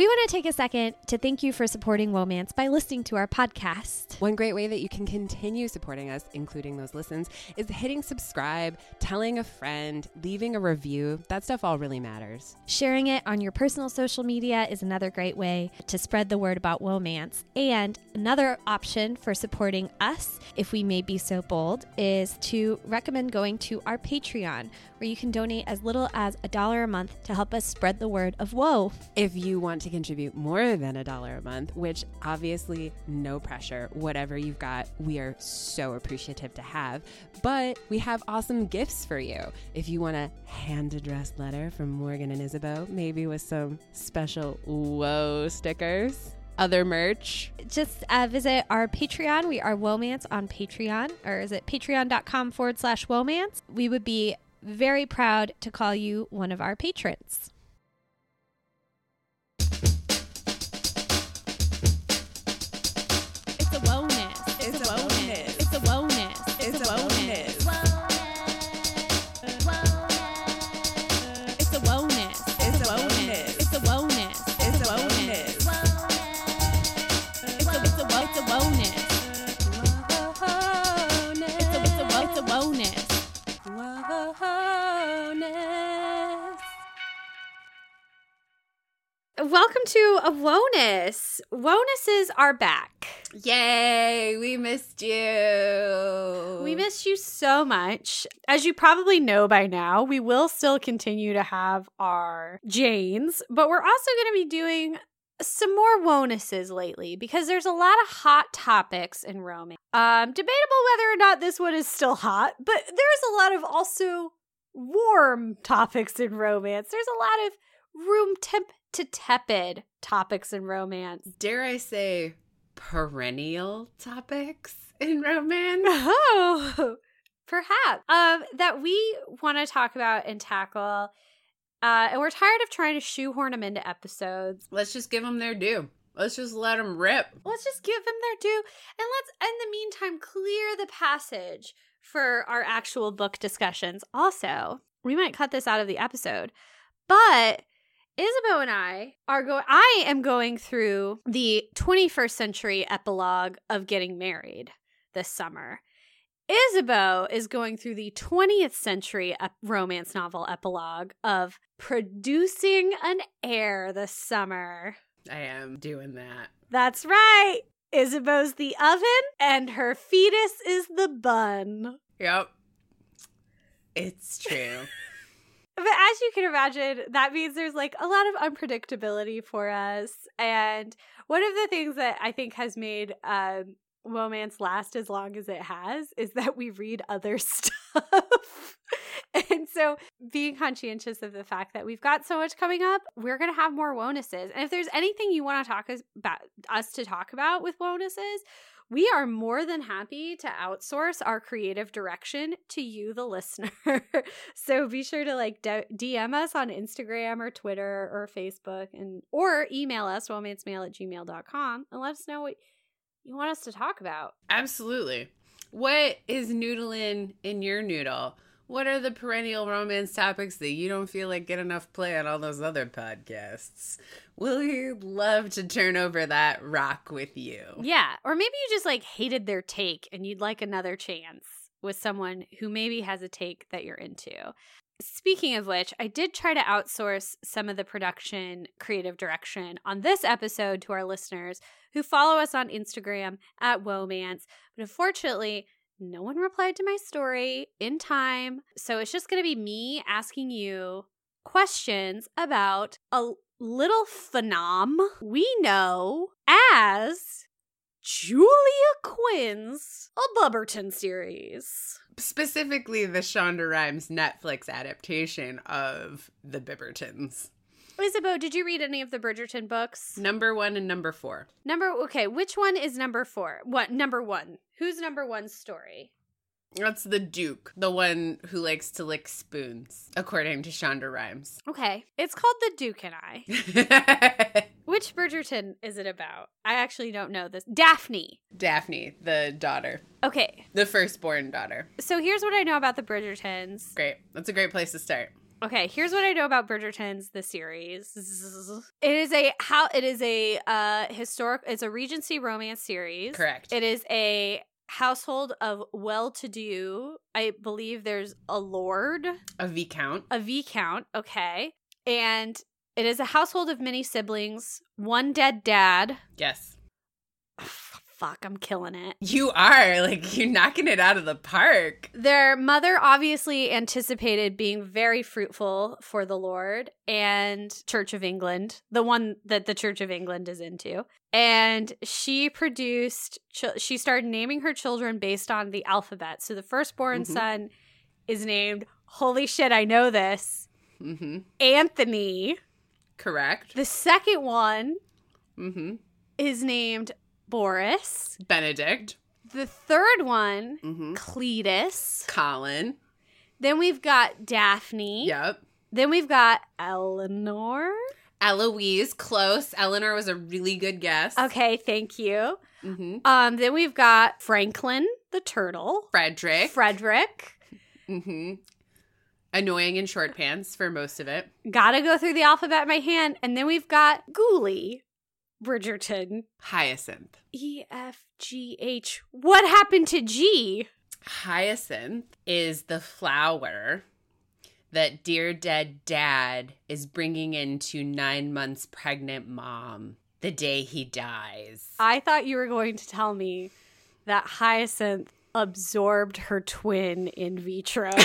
We want to take a second to thank you for supporting Womance by listening to our podcast. One great way that you can continue supporting us, including those listens, is hitting subscribe, telling a friend, leaving a review. That stuff all really matters. Sharing it on your personal social media is another great way to spread the word about Womance. And another option for supporting us, if we may be so bold, is to recommend going to our Patreon, where you can donate as little as a dollar a month to help us spread the word of woe. If you want to contribute more than a dollar a month, which obviously no pressure, whatever you've got, we are so appreciative to have. But we have awesome gifts for you. If you want a hand addressed letter from Morgan and Isabeau, maybe with some special whoa stickers other merch. Just uh, visit our Patreon. We are Womance on Patreon, or is it patreon.com forward slash Womance? We would be very proud to call you one of our patrons. Welcome to a wellness. Wellnesses are back. Yay, we missed you. We missed you so much. As you probably know by now, we will still continue to have our Janes, but we're also going to be doing some more wonuses lately because there's a lot of hot topics in romance. Um, debatable whether or not this one is still hot, but there's a lot of also warm topics in romance. There's a lot of room temp to tepid topics in romance. Dare I say perennial topics in romance? Oh, perhaps. Um, that we want to talk about and tackle. Uh, and we're tired of trying to shoehorn them into episodes. Let's just give them their due. Let's just let them rip. Let's just give them their due. And let's, in the meantime, clear the passage for our actual book discussions. Also, we might cut this out of the episode, but Isabeau and I are going, I am going through the 21st century epilogue of getting married this summer. Isabeau is going through the 20th century ep- romance novel epilogue of producing an heir this summer. I am doing that. That's right. Isabeau's the oven and her fetus is the bun. Yep. It's true. But as you can imagine, that means there's like a lot of unpredictability for us. And one of the things that I think has made um, romance last as long as it has is that we read other stuff. and so being conscientious of the fact that we've got so much coming up, we're going to have more bonuses. And if there's anything you want to talk about us to talk about with bonuses, we are more than happy to outsource our creative direction to you, the listener. so be sure to like DM us on Instagram or Twitter or Facebook and or email us romancemail at gmail.com and let us know what you want us to talk about. Absolutely. What is noodling in your noodle? What are the perennial romance topics that you don't feel like get enough play on all those other podcasts? We love to turn over that rock with you. Yeah. Or maybe you just like hated their take and you'd like another chance with someone who maybe has a take that you're into. Speaking of which, I did try to outsource some of the production creative direction on this episode to our listeners who follow us on Instagram at Womance. But unfortunately, no one replied to my story in time. So it's just going to be me asking you questions about a little phenom we know as Julia Quinn's A Bubberton series. Specifically, the Shonda Rhimes Netflix adaptation of The Bibbertons. Isabeau, did you read any of the Bridgerton books? Number one and number four. Number okay, which one is number four? What number one? Who's number one's story? That's the Duke, the one who likes to lick spoons, according to Shonda Rhimes. Okay, it's called The Duke and I. Which Bridgerton is it about? I actually don't know this. Daphne. Daphne, the daughter, Okay, the firstborn daughter. so here's what I know about the Bridgertons. Great. That's a great place to start. Okay, here's what I know about Bridgerton's the series. It is a how it is a uh historic it's a Regency romance series. Correct. It is a household of well-to-do. I believe there's a lord, a viscount. a viscount, okay. And it is a household of many siblings, one dead dad. Yes. Fuck, I'm killing it. You are like you're knocking it out of the park. Their mother obviously anticipated being very fruitful for the Lord and Church of England, the one that the Church of England is into. And she produced, she started naming her children based on the alphabet. So the firstborn Mhm. son is named, holy shit, I know this, Mm-hmm. Anthony. Correct. The second one Mm-hmm. is named Boris. Benedict. The third one, Mm-hmm. Cletus. Colin. Then we've got Daphne. Yep. Then we've got Eleanor. Eloise. Close. Eleanor was a really good guess. Okay, thank you. Mm-hmm. Um, then we've got Franklin the turtle. Frederick. Frederick. mm-hmm. Annoying in short pants for most of it. Gotta go through the alphabet in my hand. And then we've got Ghoulie. Bridgerton. Hyacinth. E F G H. What happened to G? Hyacinth is the flower that dear dead dad is bringing into nine months pregnant mom the day he dies. I thought you were going to tell me that Hyacinth absorbed her twin in vitro.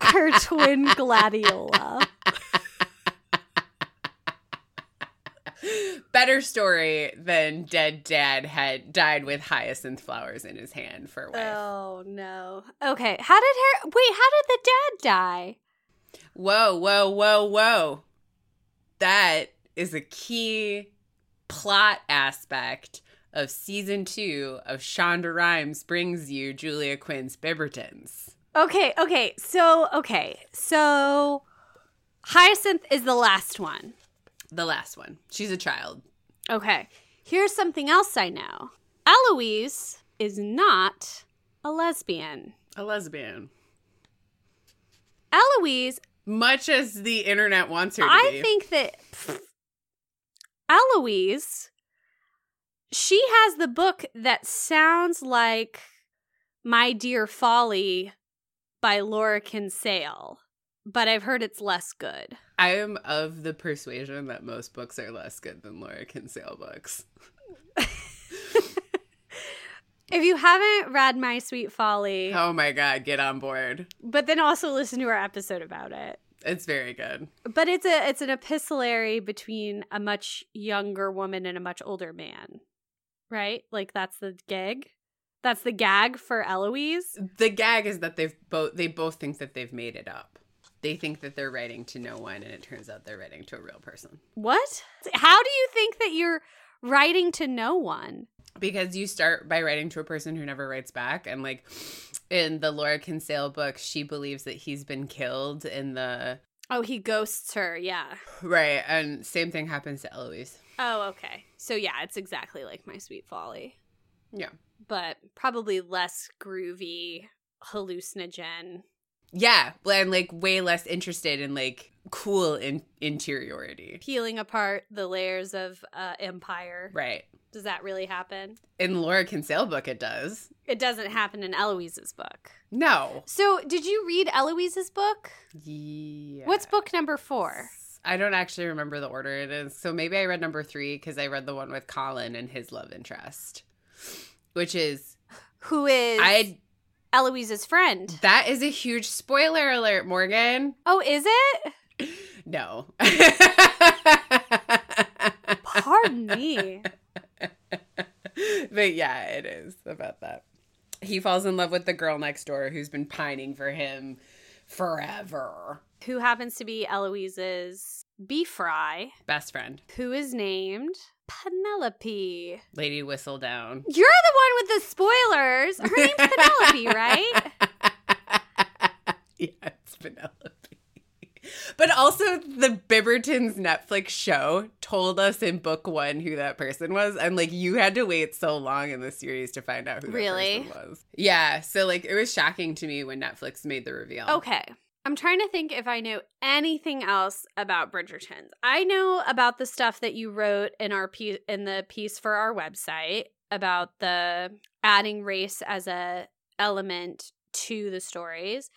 her twin gladiola. Better story than dead dad had died with hyacinth flowers in his hand for a wife. Oh no. Okay, how did her wait, how did the dad die? Whoa, whoa, whoa, whoa. That is a key plot aspect of season two of Shonda Rhimes brings you Julia Quinn's Bibbertons. Okay, okay. So, okay. So Hyacinth is the last one. The last one. She's a child. Okay. Here's something else I know. Eloise is not a lesbian. A lesbian. Eloise, Much as the internet wants her to I be. think that pff, Eloise, she has the book that sounds like My Dear Folly by Laura Kinsale, but I've heard it's less good. I am of the persuasion that most books are less good than Laura Kinsale books. If you haven't read My Sweet Folly, Oh my god, get on board. but then also listen to our episode about it. It's very good. But it's a it's an epistolary between a much younger woman and a much older man. Right? Like that's the gig. That's the gag for Eloise. The gag is that they've both they both think that they've made it up. They think that they're writing to no one and it turns out they're writing to a real person. What? How do you think that you're writing to no one? Because you start by writing to a person who never writes back and like in the Laura Kinsale book, she believes that he's been killed in the Oh, he ghosts her. Yeah. right, and same thing happens to Eloise. Oh, okay. So yeah, it's exactly like My Sweet Folly, Yeah. but probably less groovy, hallucinogen. Yeah, Well and like way less interested in like cool in- interiority. peeling apart the layers of uh, empire. Right. Does that really happen? In Laura Kinsale book it does. It doesn't happen in Eloise's book. No. So, did you read Eloise's book? Yeah. What's book number four? I don't actually remember the order it is. So maybe I read number 3 cuz I read the one with Colin and his love interest. Which is Who is I Eloise's friend? that is a huge spoiler alert, Morgan. Oh, is it? No. Pardon me. but yeah, it is about that. He falls in love with the girl next door who's been pining for him forever. Who happens to be Eloise's beef fry, Best friend, who is named Penelope. Lady Whistledown. You're the one with the spoilers. Her name's Penelope, right? yeah, it's Penelope. But also, the Bibbertons Netflix show told us in book one who that person was, and like you had to wait so long in the series to find out who Really? that person was. Yeah, so like it was shocking to me when Netflix made the reveal. Okay. I'm trying to think if I know anything else about Bridgerton. I know about the stuff that you wrote in our piece in the piece for our website about the adding race as a element to the stories.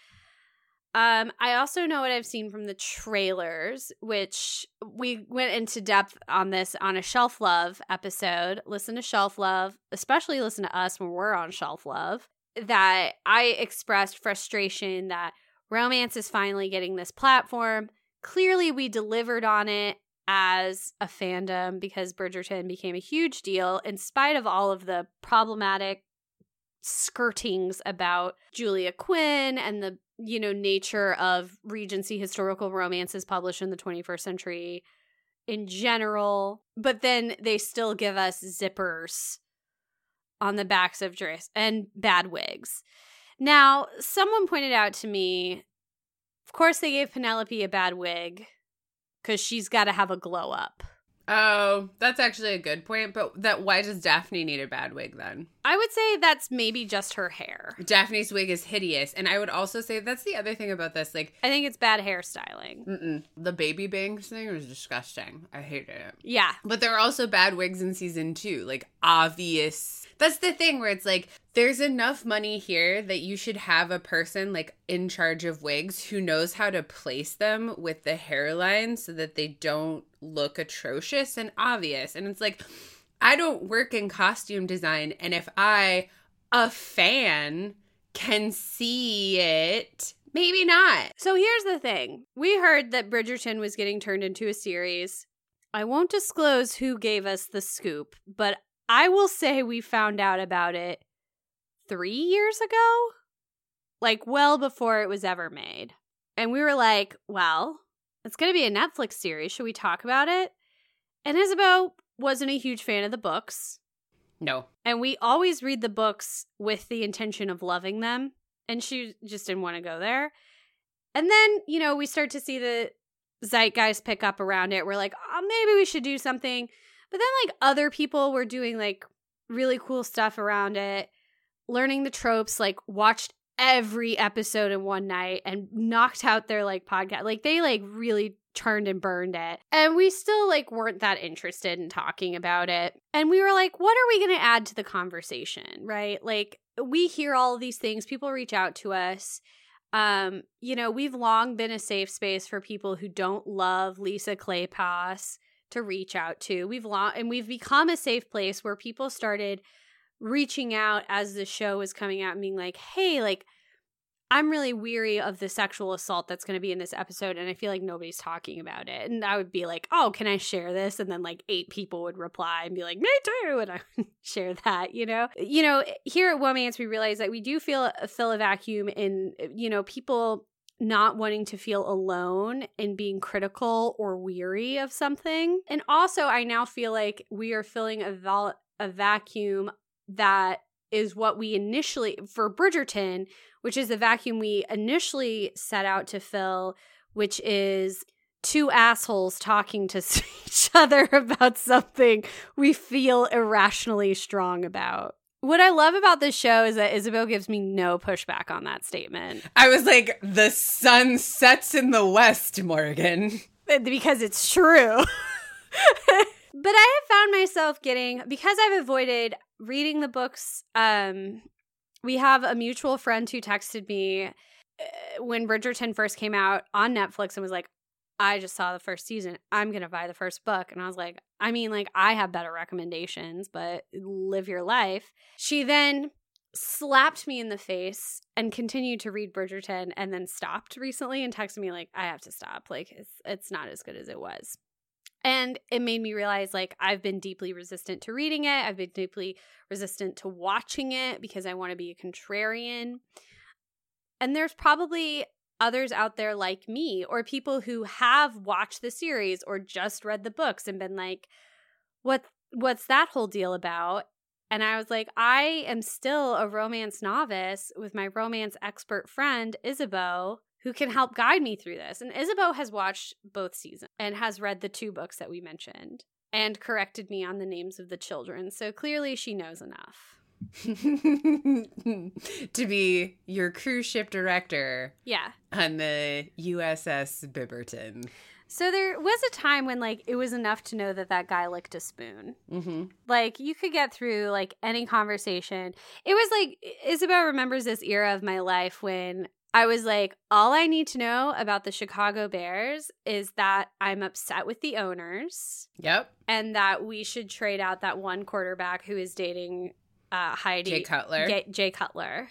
Um, I also know what I've seen from the trailers, which we went into depth on this on a Shelf Love episode. Listen to Shelf Love, especially listen to us when we're on Shelf Love. That I expressed frustration that romance is finally getting this platform. Clearly, we delivered on it as a fandom because Bridgerton became a huge deal in spite of all of the problematic skirtings about Julia Quinn and the you know nature of regency historical romances published in the 21st century in general but then they still give us zippers on the backs of dress and bad wigs now someone pointed out to me of course they gave penelope a bad wig because she's got to have a glow up Oh, that's actually a good point. But that why does Daphne need a bad wig then? I would say that's maybe just her hair Daphne's wig is hideous, and I would also say that's the other thing about this. Like, i think it's bad hairstyling mm-mm, the baby bangs thing was disgusting. I hated it. yeah But there are also bad wigs in season two, like obvious. That's the thing where it's like there's enough money here that you should have a person like in charge of wigs who knows how to place them with the hairline so that they don't look atrocious and obvious. And it's like I don't work in costume design, and if I, a fan, can see it, maybe not. So here's the thing. We heard that Bridgerton was getting turned into a series. I won't disclose who gave us the scoop, but I will say we found out about it three years ago, like well before it was ever made. And we were like, well, it's going to be a Netflix series. Should we talk about it? And Isabel wasn't a huge fan of the books. No. And we always read the books with the intention of loving them. And she just didn't want to go there. And then, you know, we start to see the zeitgeist pick up around it. We're like, oh, maybe we should do something. But then, like, other people were doing like really cool stuff around it, learning the tropes, like, watched every episode in one night and knocked out their like podcast. Like, they like really turned and burned it. And we still like weren't that interested in talking about it. And we were like, what are we going to add to the conversation, right? Like we hear all these things, people reach out to us. Um, you know, we've long been a safe space for people who don't love Lisa Kleypas to reach out to. We've long and we've become a safe place where people started reaching out as the show was coming out and being like, "Hey, like I'm really weary of the sexual assault that's going to be in this episode and I feel like nobody's talking about it. And I would be like, "Oh, can I share this?" And then like eight people would reply and be like, "Me too." And I would share that, you know. You know, here at Womance we realize that we do feel fill a vacuum in you know, people not wanting to feel alone and being critical or weary of something. And also I now feel like we are filling a val- a vacuum that is what we initially for Bridgerton, which is the vacuum we initially set out to fill, which is two assholes talking to each other about something we feel irrationally strong about. What I love about this show is that Isabel gives me no pushback on that statement I was like, the sun sets in the west, Morgan. because it's true. but I have found myself getting because I've avoided reading the books. Um, we have a mutual friend who texted me uh, when Bridgerton first came out on Netflix and was like, "I just saw the first season. I'm gonna buy the first book." And I was like, "I mean, like I have better recommendations, but live your life." She then slapped me in the face and continued to read Bridgerton and then stopped recently and texted me like I have to stop like it's it's not as good as it was. And it made me realize like I've been deeply resistant to reading it. I've been deeply resistant to watching it because I want to be a contrarian. And there's probably others out there like me or people who have watched the series or just read the books and been like what what's that whole deal about? And I was like, I am still a romance novice with my romance expert friend, Isabeau, who can help guide me through this. And Isabeau has watched both seasons and has read the two books that we mentioned and corrected me on the names of the children. So clearly she knows enough. to be your cruise ship director Yeah. on the USS Bibberton. So there was a time when like it was enough to know that that guy licked a spoon. Mm-hmm. Like you could get through like any conversation. It was like Isabel remembers this era of my life when I was like, all I need to know about the Chicago Bears is that I'm upset with the owners Yep. and that we should trade out that one quarterback who is dating uh, Heidi Jay Cutler. Jay, Jay Cutler.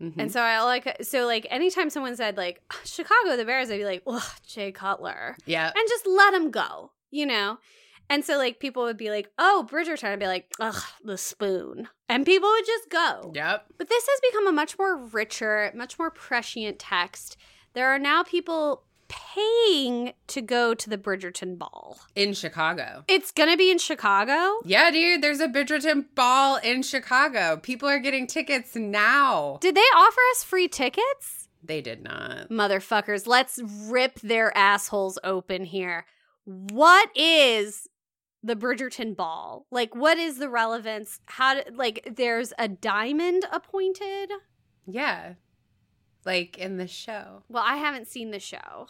Mhm. And so I like so like anytime someone said like Chicago the Bears, I'd be like, ugh, Jay Cutler yeah. and just let him go, you know? And so, like, people would be like, oh, Bridgerton. I'd be like, ugh, the spoon. And people would just go. Yep. But this has become a much more richer, much more prescient text. There are now people paying to go to the Bridgerton ball. In Chicago. It's going to be in Chicago. Yeah, dude, there's a Bridgerton ball in Chicago. People are getting tickets now. Did they offer us free tickets? They did not. Motherfuckers, let's rip their assholes open here. What is the Bridgerton ball? Like, what is the relevance? How, do, like, there's a diamond appointed? Yeah. Like in the show. Well, I haven't seen the show.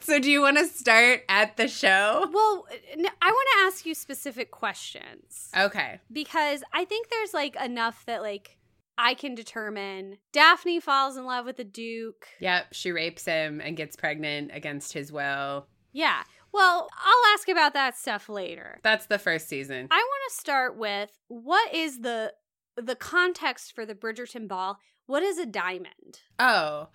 so do you want to start at the show? Well, I want to ask you specific questions Okay. because I think there's like enough that, like, I can determine Daphne falls in love with the Duke. Yep, she rapes him and gets pregnant against his will. Yeah. Well, I'll ask about that stuff later. That's the first season. I want to start with what is the the context for the Bridgerton ball? What is a diamond? Oh,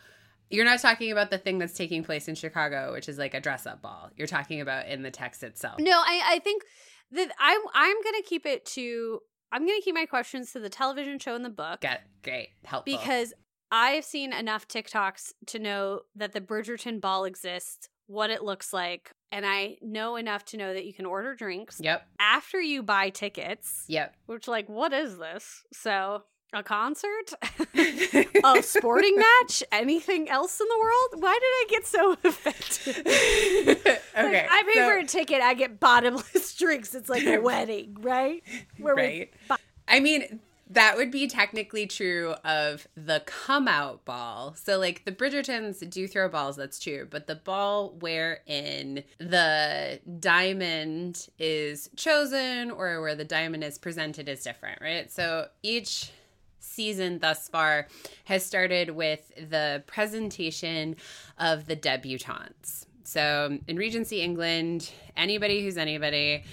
you're not talking about the thing that's taking place in Chicago, which is like a dress up ball. You're talking about in the text itself. No, I I think that I'm I'm gonna keep it to I'm gonna keep my questions to the television show and the book Got great, helpful. because I've seen enough TikToks to know that the Bridgerton ball exists, what it looks like, and I know enough to know that you can order drinks Yep. after you buy tickets. Yep. Which like what is this? So a concert? a sporting match? Anything else in the world? Why did I get so affected? okay. Like, I pay so- for a ticket, I get bottomless drinks. It's like a wedding, right? Where right. buy- I mean, that would be technically true of the come out ball. So, like, the Bridgertons do throw balls, that's true. But the ball wherein the diamond is chosen or where the diamond is presented is different, right? So, each season thus far has started with the presentation of the debutantes. So, in Regency England, anybody who's anybody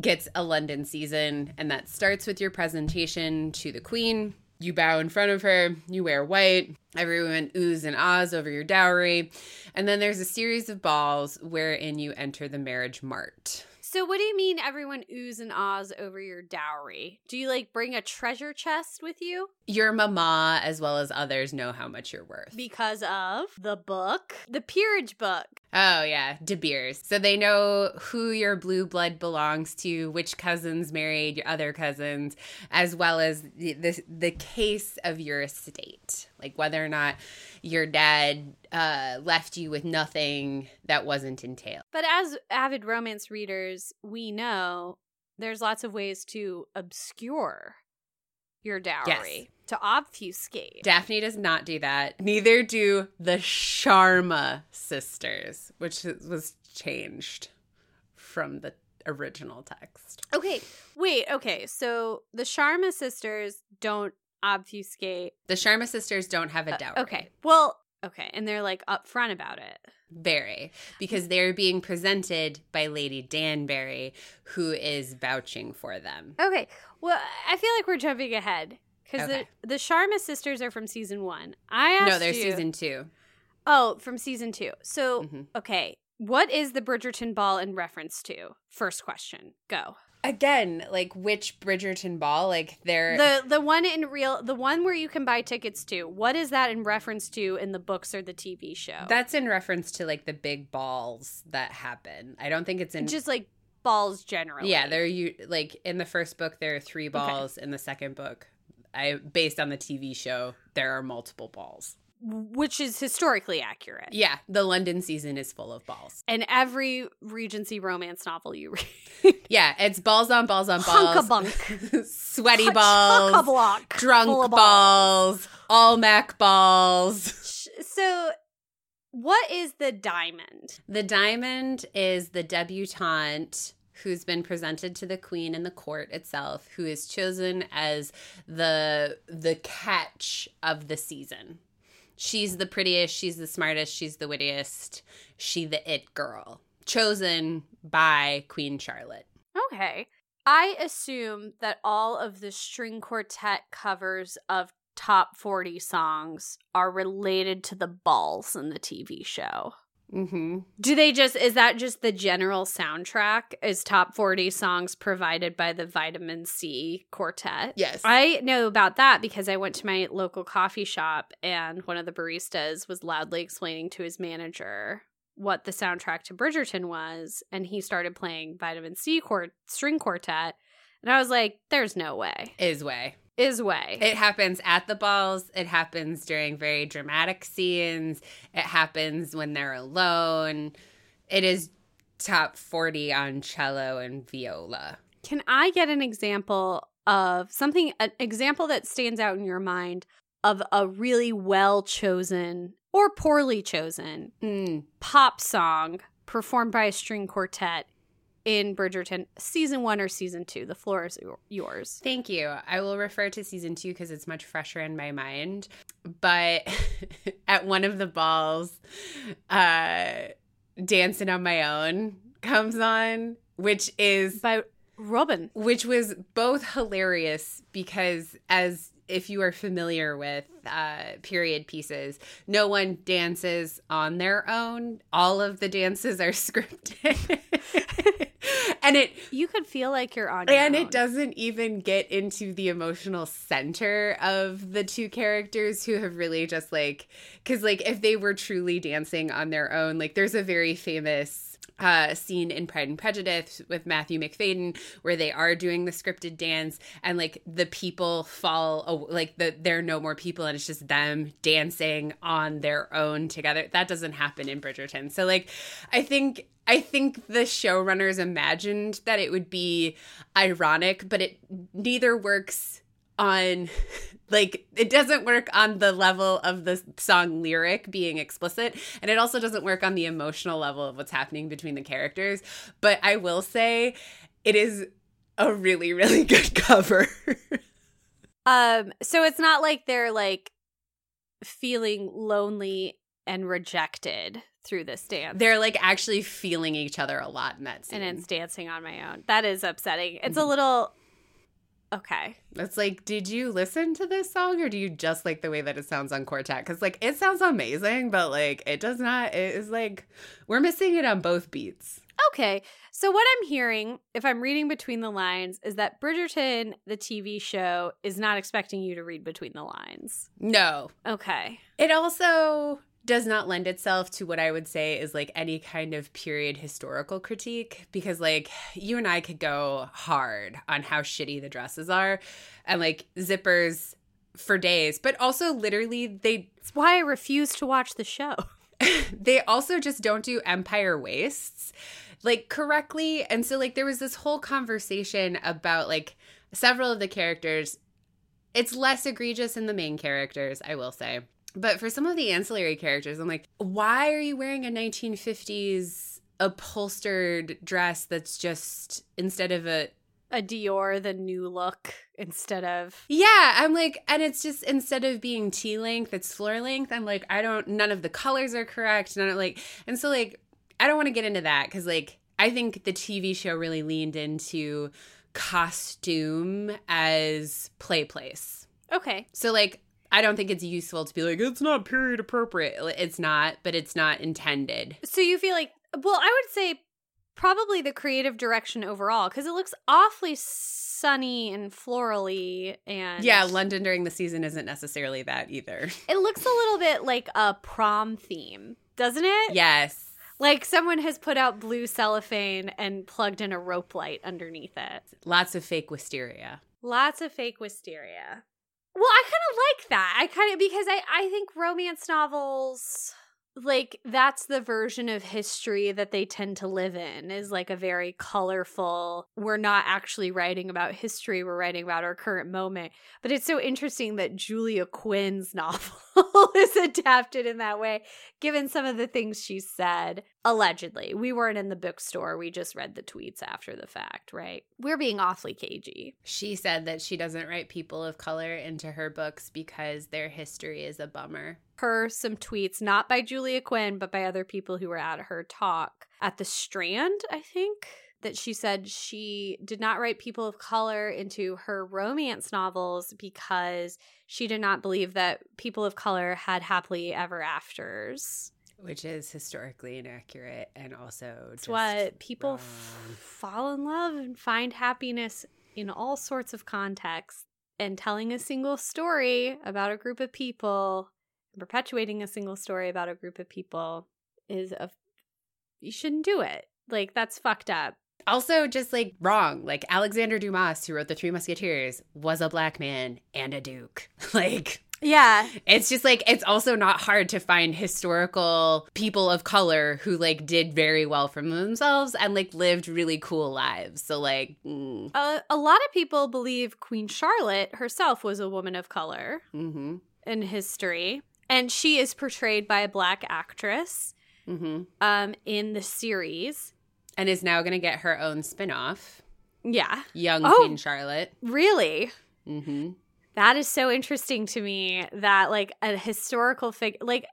gets a London season, and that starts with your presentation to the Queen. You bow in front of her, you wear white, everyone oohs and ahs over your dowry. And then there's a series of balls wherein you enter the marriage mart. So what do you mean everyone oohs and ahs over your dowry? Do you like bring a treasure chest with you? Your mama, as well as others, know how much you're worth. Because of the book? The peerage book. Oh yeah, De Beers. So they know who your blue blood belongs to, which cousins married your other cousins, as well as the the, the case of your estate, like whether or not your dad uh, left you with nothing that wasn't entailed. But as avid romance readers, we know there's lots of ways to obscure your dowry, to obfuscate. Daphne does not do that. Neither do the Sharma sisters, which was changed from the original text. okay, wait, okay. So the Sharma sisters don't obfuscate. The Sharma sisters don't have a Uh, okay, well, okay. And they're like upfront about it. Very, because they're being presented by Lady Danbury, who is vouching for them. Okay, well, I feel like we're jumping ahead. Because Okay. the, the Sharma sisters are from season one. I asked No, they're you- season two. Oh, from season two. So, Mhm. okay, what is the Bridgerton ball in reference to? First question. Go. Again, like which Bridgerton ball? Like they're The the one in real, the one where you can buy tickets to. What is that in reference to in the books or the TV show? that's in reference to like the big balls that happen. I don't think it's in just like balls generally. Yeah, there you like in the first book there are three balls. In the second book, I based on the TV show, there are multiple balls. which is historically accurate. Yeah, the London season is full of balls. And every Regency romance novel you read, Yeah, it's balls on balls on balls, bunk, sweaty balls, block, drunk balls, all Mac balls. So, what is the diamond? The diamond is the debutante who's been presented to the queen and the court itself, who is chosen as the the catch of the season. She's the prettiest, she's the smartest, she's the wittiest, she the it girl. Chosen by Queen Charlotte. Okay. I assume that all of the string quartet covers of top 40 songs are related to the balls in the TV show. Mm-hmm. Do they just, is that just the general soundtrack? Is top 40 songs provided by the Vitamin C Quartet? Yes. I know about that because I went to my local coffee shop and one of the baristas was loudly explaining to his manager what the soundtrack to Bridgerton was, and he started playing Vitamin C quart- string quartet, and I was like, "There's no way." Is way. Is way. It happens at the balls. It happens during very dramatic scenes. It happens when they're alone. It is top 40 on cello and viola. Can I get an example of something, an example that stands out in your mind of a really well chosen or poorly chosen Mm. pop song performed by a string quartet in Bridgerton, season one or season two? The floor is yours. Thank you. I will refer to season two because it's much fresher in my mind. But at one of the balls, uh, Dancing on My Own comes on, which is By Robyn. which was both hilarious because as if you are familiar with uh, period pieces, no one dances on their own. All of the dances are scripted. and it You could feel like you're on and it doesn't even get into the emotional center of the two characters who have really just like because like if they were truly dancing on their own like there's a very famous uh, scene in Pride and Prejudice with Matthew Macfadyen where they are doing the scripted dance and like the people fall like the there are no more people and it's just them dancing on their own together. That doesn't happen in Bridgerton. So like I think I think the showrunners imagined that it would be ironic, but it neither works on like it doesn't work on the level of the song lyric being explicit and it also doesn't work on the emotional level of what's happening between the characters but i will say it is a really really good cover Um, so it's not like they're like feeling lonely and rejected through this dance. they're like actually feeling each other a lot in that scene and it's dancing on my own. That is upsetting. It's a Mm-hmm. little okay. It's like, did you listen to this song or do you just like the way that it sounds on Quartet? Because, like, it sounds amazing, but, like, it does not. It is like, we're missing it on both beats. Okay. So what I'm hearing, if I'm reading between the lines, is that Bridgerton, the TV show, is not expecting you to read between the lines. No. Okay. It also does not lend itself to what I would say is like any kind of period historical critique because like you and I could go hard on how shitty the dresses are and like zippers for days, but also literally they That's why I refuse to watch the show. they also just don't do empire waists like correctly. And so like there was this whole conversation about like several of the characters. It's less egregious in the main characters i will say but for some of the ancillary characters i'm like why are you wearing a 1950s upholstered dress that's just instead of a A Dior, the new look, instead of Yeah, I'm like, and it's just instead of being tea length, it's floor length. I'm like, I don't, none of the colors are correct. None of like, and so like, I don't want to get into that because like, I think the TV show really leaned into costume as play place. Okay. So like, I don't think it's useful to be like, it's not period appropriate. It's not, but it's not intended. So you feel like, well, I would say probably the creative direction overall because it looks awfully sunny and florally and Yeah, London during the season isn't necessarily that either. it looks a little bit like a prom theme, doesn't it? Yes. Like someone has put out blue cellophane and plugged in a rope light underneath it. Lots of fake wisteria. Lots of fake wisteria. Well, I kind of like that. I kind of because I I think romance novels like that's the version of history that they tend to live in is like a very colorful we're not actually writing about history we're writing about our current moment. But it's so interesting that julia quinn's novel is adapted in that way given some of the things she said. Allegedly we weren't in the bookstore we just read the tweets after the fact right? We're being awfully cagey. She said that she doesn't write people of color into her books because their history is a bummer. Her some tweets, not by Julia Quinn, but by other people who were at her talk at the Strand, I think, that she said she did not write people of color into her romance novels because she did not believe that people of color had happily ever afters. Which is historically inaccurate and also It's just what people f- fall in love and find happiness in all sorts of contexts. And telling a single story about a group of people, perpetuating a single story about a group of people is a you shouldn't do it. Like that's fucked up. Also, just like wrong. Like Alexander Dumas, who wrote The Three Musketeers, was a black man and a duke. like, Yeah. it's just like, it's also not hard to find historical people of color who like did very well for themselves and like lived really cool lives. So, like, mm, A, a lot of people believe Queen Charlotte herself was a woman of color mm-hmm, in history. And she is portrayed by a black actress mm-hmm. um, in the series. And is now going to get her own spin off, Yeah. Young Oh. Queen Charlotte. Really? Mm-hmm. That is so interesting to me that like a historical figure like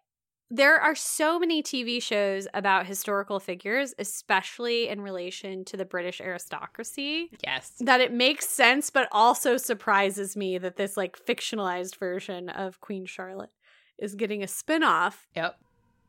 there are so many TV shows about historical figures, especially in relation to the British aristocracy, Yes. that it makes sense, but also surprises me that this like fictionalized version of Queen Charlotte is getting a spin-off. Yep.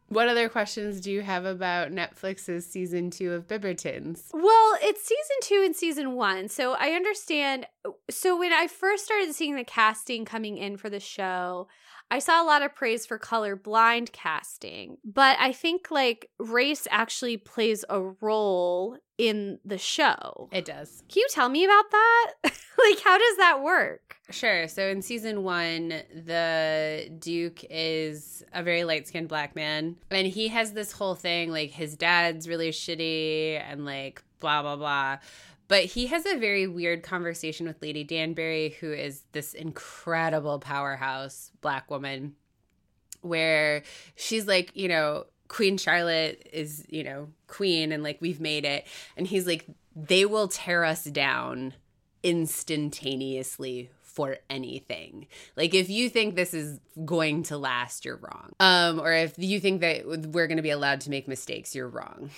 What other questions do you have about Netflix's season two of Bibbertons? Well, it's season two and season one. So I understand. So when I first started seeing the casting coming in for the show, I saw a lot of praise for colorblind casting. But I think like race actually plays a role in the show. It does. Can you tell me about that? like, how does that work? Sure. So in season one, the Duke is a very light skinned black man. And he has this whole thing like his dad's really shitty and like blah, blah, blah. But he has a very weird conversation with Lady Danbury, who is this incredible powerhouse black woman, where she's like, you know, Queen Charlotte is, you know, queen and like we've made it. And he's like, they will tear us down instantaneously for anything. Like if you think this is going to last, you're wrong. Um or if you think that we're going to be allowed to make mistakes, you're wrong.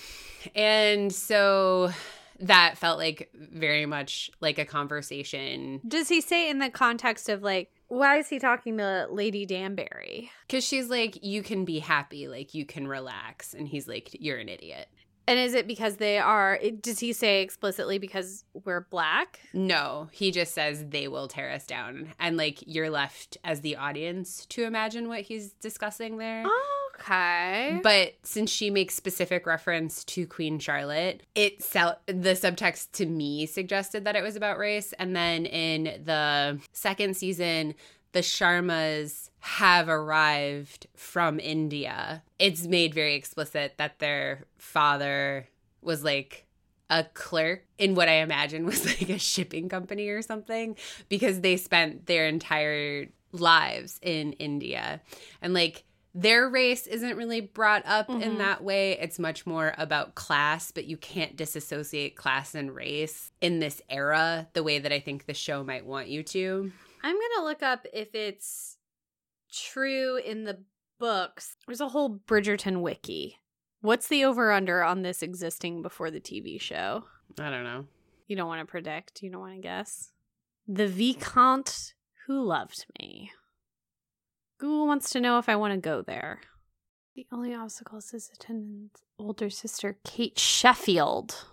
And so that felt like very much like a conversation Does he say in the context of like, why is he talking to Lady Danbury? cuz she's like you can be happy, like you can relax and he's like you're an idiot. And is it because they are? Does he say explicitly because we're black? No, he just says they will tear us down and like you're left as the audience to imagine what he's discussing there. Okay. But since she makes specific reference to Queen Charlotte, it sell- the subtext to me suggested that it was about race. And then in the second season, the Sharmas have arrived from India. It's made very explicit that their father was like a clerk in what I imagine was like a shipping company or something because they spent their entire lives in India. And like their race isn't really brought up in Mhm. that way. It's much more about class, but you can't disassociate class and race in this era the way that I think the show might want you to. I'm gonna look up if it's true in the books. There's a whole Bridgerton wiki. What's the over under on this existing before the TV show? I don't know. You don't want to predict. You don't want to guess. The Viscount who loved me. Google wants to know if I want to go there. The only obstacle is his attendant's older sister, Kate Sheffield.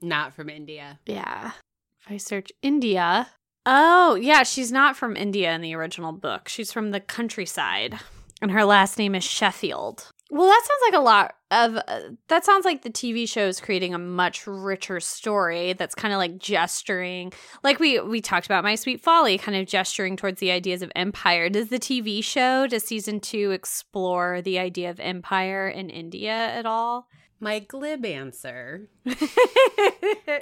Not from India. Yeah. If I search India. Oh, yeah, she's not from India in the original book. She's from the countryside. And her last name is Sheffield. Well, that sounds like a lot of uh, that sounds like the TV show is creating a much richer story that's kind of like gesturing like we we talked about My Sweet Folly kind of gesturing towards the ideas of empire. Does the TV show does season 2 explore the idea of empire in India at all? My glib answer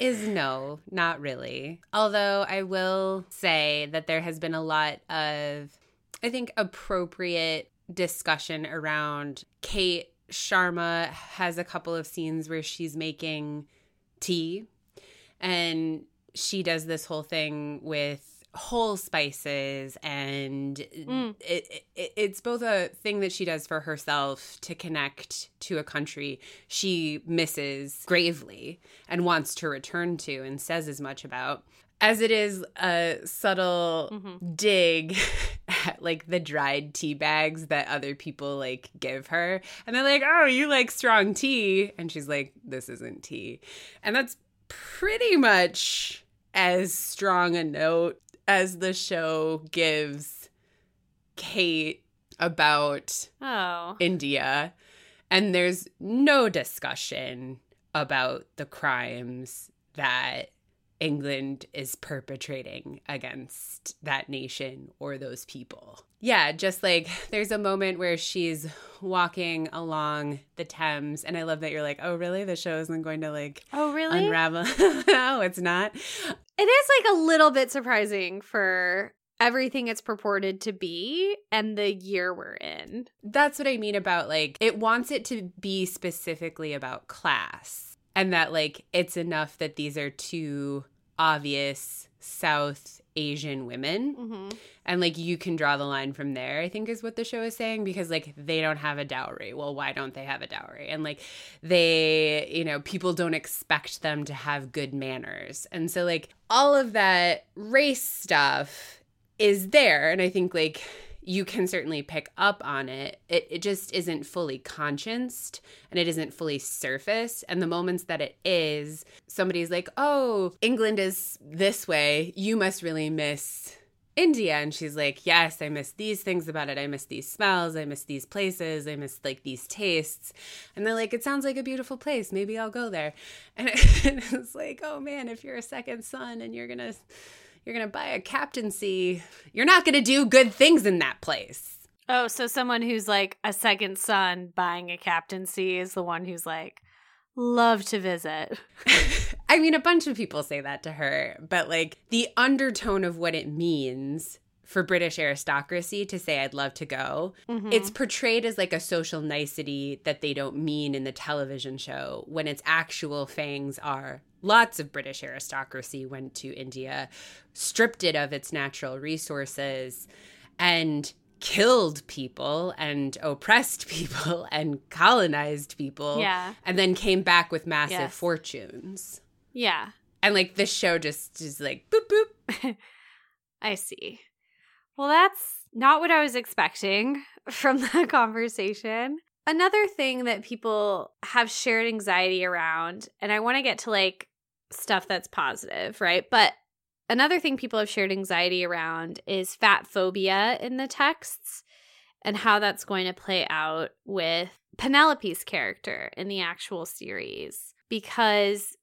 is no, not really. Although I will say that there has been a lot of I think appropriate discussion around Kate Sharma has a couple of scenes where she's making tea and she does this whole thing with whole spices and mm. it, it, it's both a thing that she does for herself to connect to a country she misses gravely and wants to return to and says as much about as it is a subtle mm-hmm. dig at like the dried tea bags that other people like give her and they're like oh you like strong tea and she's like this isn't tea and that's pretty much as strong a note as the show gives kate about oh india and there's no discussion about the crimes that England is perpetrating against that nation or those people. Yeah, just like there's a moment where she's walking along the Thames, and I love that you're like, oh, really? The show isn't going to like, oh, really? Unravel. no, it's not. It is like a little bit surprising for everything it's purported to be and the year we're in. That's what I mean about like, it wants it to be specifically about class and that like it's enough that these are two obvious South Asian women. Mm-hmm. And like you can draw the line from there, I think is what the show is saying because like they don't have a dowry. Well, why don't they have a dowry? And like they, you know, people don't expect them to have good manners. And so like all of that race stuff is there. And I think like you can certainly pick up on it. It it just isn't fully conscienced and it isn't fully surfaced. And the moments that it is, somebody's like, "Oh, England is this way. You must really miss India." And she's like, "Yes, I miss these things about it. I miss these smells. I miss these places. I miss like these tastes." And they're like, "It sounds like a beautiful place. Maybe I'll go there." And it's like, "Oh man, if you're a second son and you're going to you're going to buy a captaincy, you're not going to do good things in that place. Oh, so someone who's like a second son buying a captaincy is the one who's like, love to visit. I mean, a bunch of people say that to her, but like the undertone of what it means for British aristocracy to say, I'd love to go, mm-hmm. it's portrayed as like a social nicety that they don't mean in the television show when its actual fangs are lots of British aristocracy went to India, stripped it of its natural resources, and killed people and oppressed people and colonized people. Yeah. And then came back with massive yes. fortunes. Yeah. And like this show just is like boop boop. I see. Well, that's not what I was expecting from the conversation. Another thing that people have shared anxiety around, and I want to get to like stuff that's positive, right? But another thing people have shared anxiety around is fat phobia in the texts and how that's going to play out with Penelope's character in the actual series. Because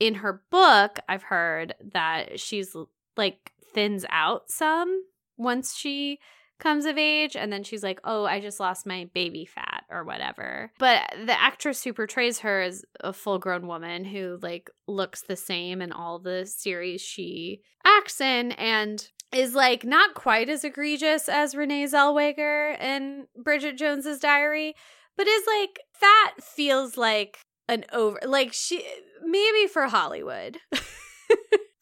in her book, I've heard that she's like thins out some once she comes of age and then she's like oh i just lost my baby fat or whatever. But the actress who portrays her is a full grown woman who like looks the same in all the series she acts in and is like not quite as egregious as renee zellweger in bridget jones's diary but is like fat feels like an over like she maybe for hollywood.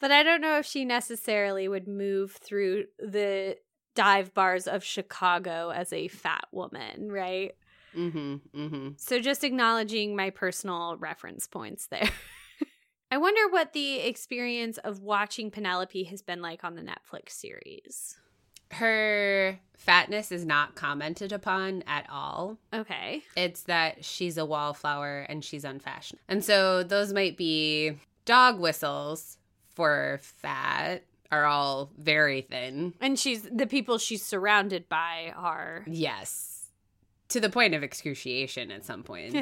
But I don't know if she necessarily would move through the dive bars of Chicago as a fat woman, right? Mm-hmm. Mm-hmm. So just acknowledging my personal reference points there. I wonder what the experience of watching Penelope has been like on the Netflix series. Her fatness is not commented upon at all. Okay. It's that she's a wallflower and she's unfashionable. And so those might be dog whistles for fat are all very thin. And she's the people she's surrounded by are Yes. to the point of excruciation at some point.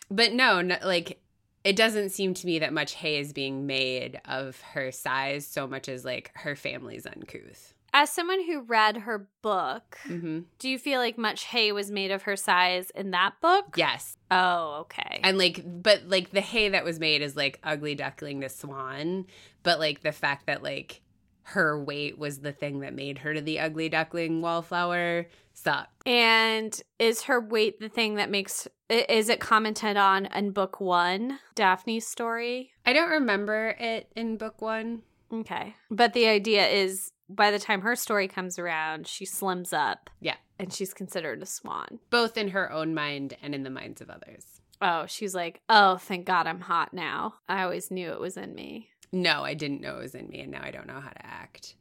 but no, no, like it doesn't seem to me that much hay is being made of her size so much as like her family's uncouth. As someone who read her book, hmm do you feel like much hay was made of her size in that book? Yes, Oh, okay. and like, but like the hay that was made is like ugly duckling the swan, but like the fact that like her weight was the thing that made her to the ugly duckling wallflower sucked. And is her weight the thing that makes is it commented on in book 1, Daphne's story? I don't remember it in book one. Okay. But the idea is by the time her story comes around, she slims up. Yeah. And she's considered a swan. both in her own mind and in the minds of others. Oh, she's like, "Oh, thank God I'm hot now. I always knew it was in me." No, I didn't know it was in me, and now I don't know how to act.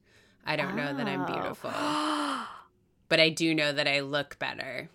I don't know that I'm Oh. beautiful, but I do know that I look better.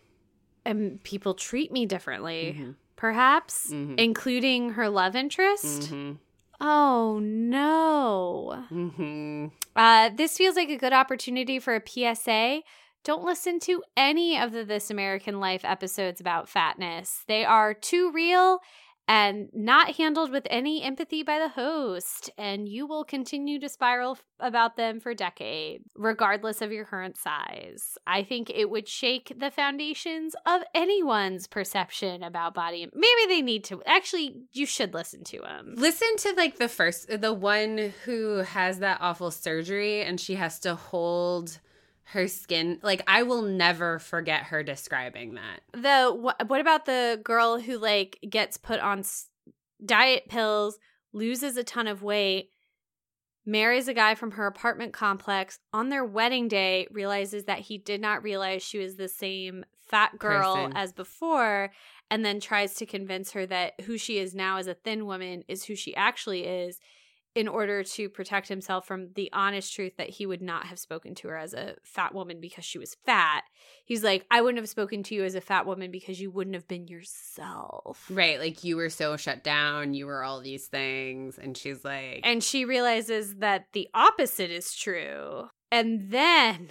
and people treat me differently, Mhm. perhaps, Mhm. including her love interest. Mhm. Oh no. Mhm. Uh, this feels like a good opportunity for a PSA. Don't listen to any of the This American Life episodes about fatness. They are too real and not handled with any empathy by the host, and you will continue to spiral about them for decades, regardless of your current size. I think it would shake the foundations of anyone's perception about body. Maybe they need to. Actually, you should listen to them. Listen to like the first, the one who has that awful surgery and she has to hold her skin. Like, I will never forget her describing that. the wh- what about the girl who like gets put on s- diet pills loses a ton of weight marries a guy from her apartment complex on their wedding day realizes that he did not realize she was the same fat girl Person. as before and then tries to convince her that who she is now as a thin woman is who she actually is in order to protect himself from the honest truth that he would not have spoken to her as a fat woman because she was fat He's like, I wouldn't have spoken to you as a fat woman because you wouldn't have been yourself. Right. Like, you were so shut down. You were all these things. And she's like, And she realizes that the opposite is true. And then